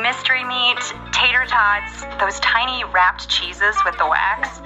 mystery meat, tater tots, those tiny wrapped cheeses with the wax.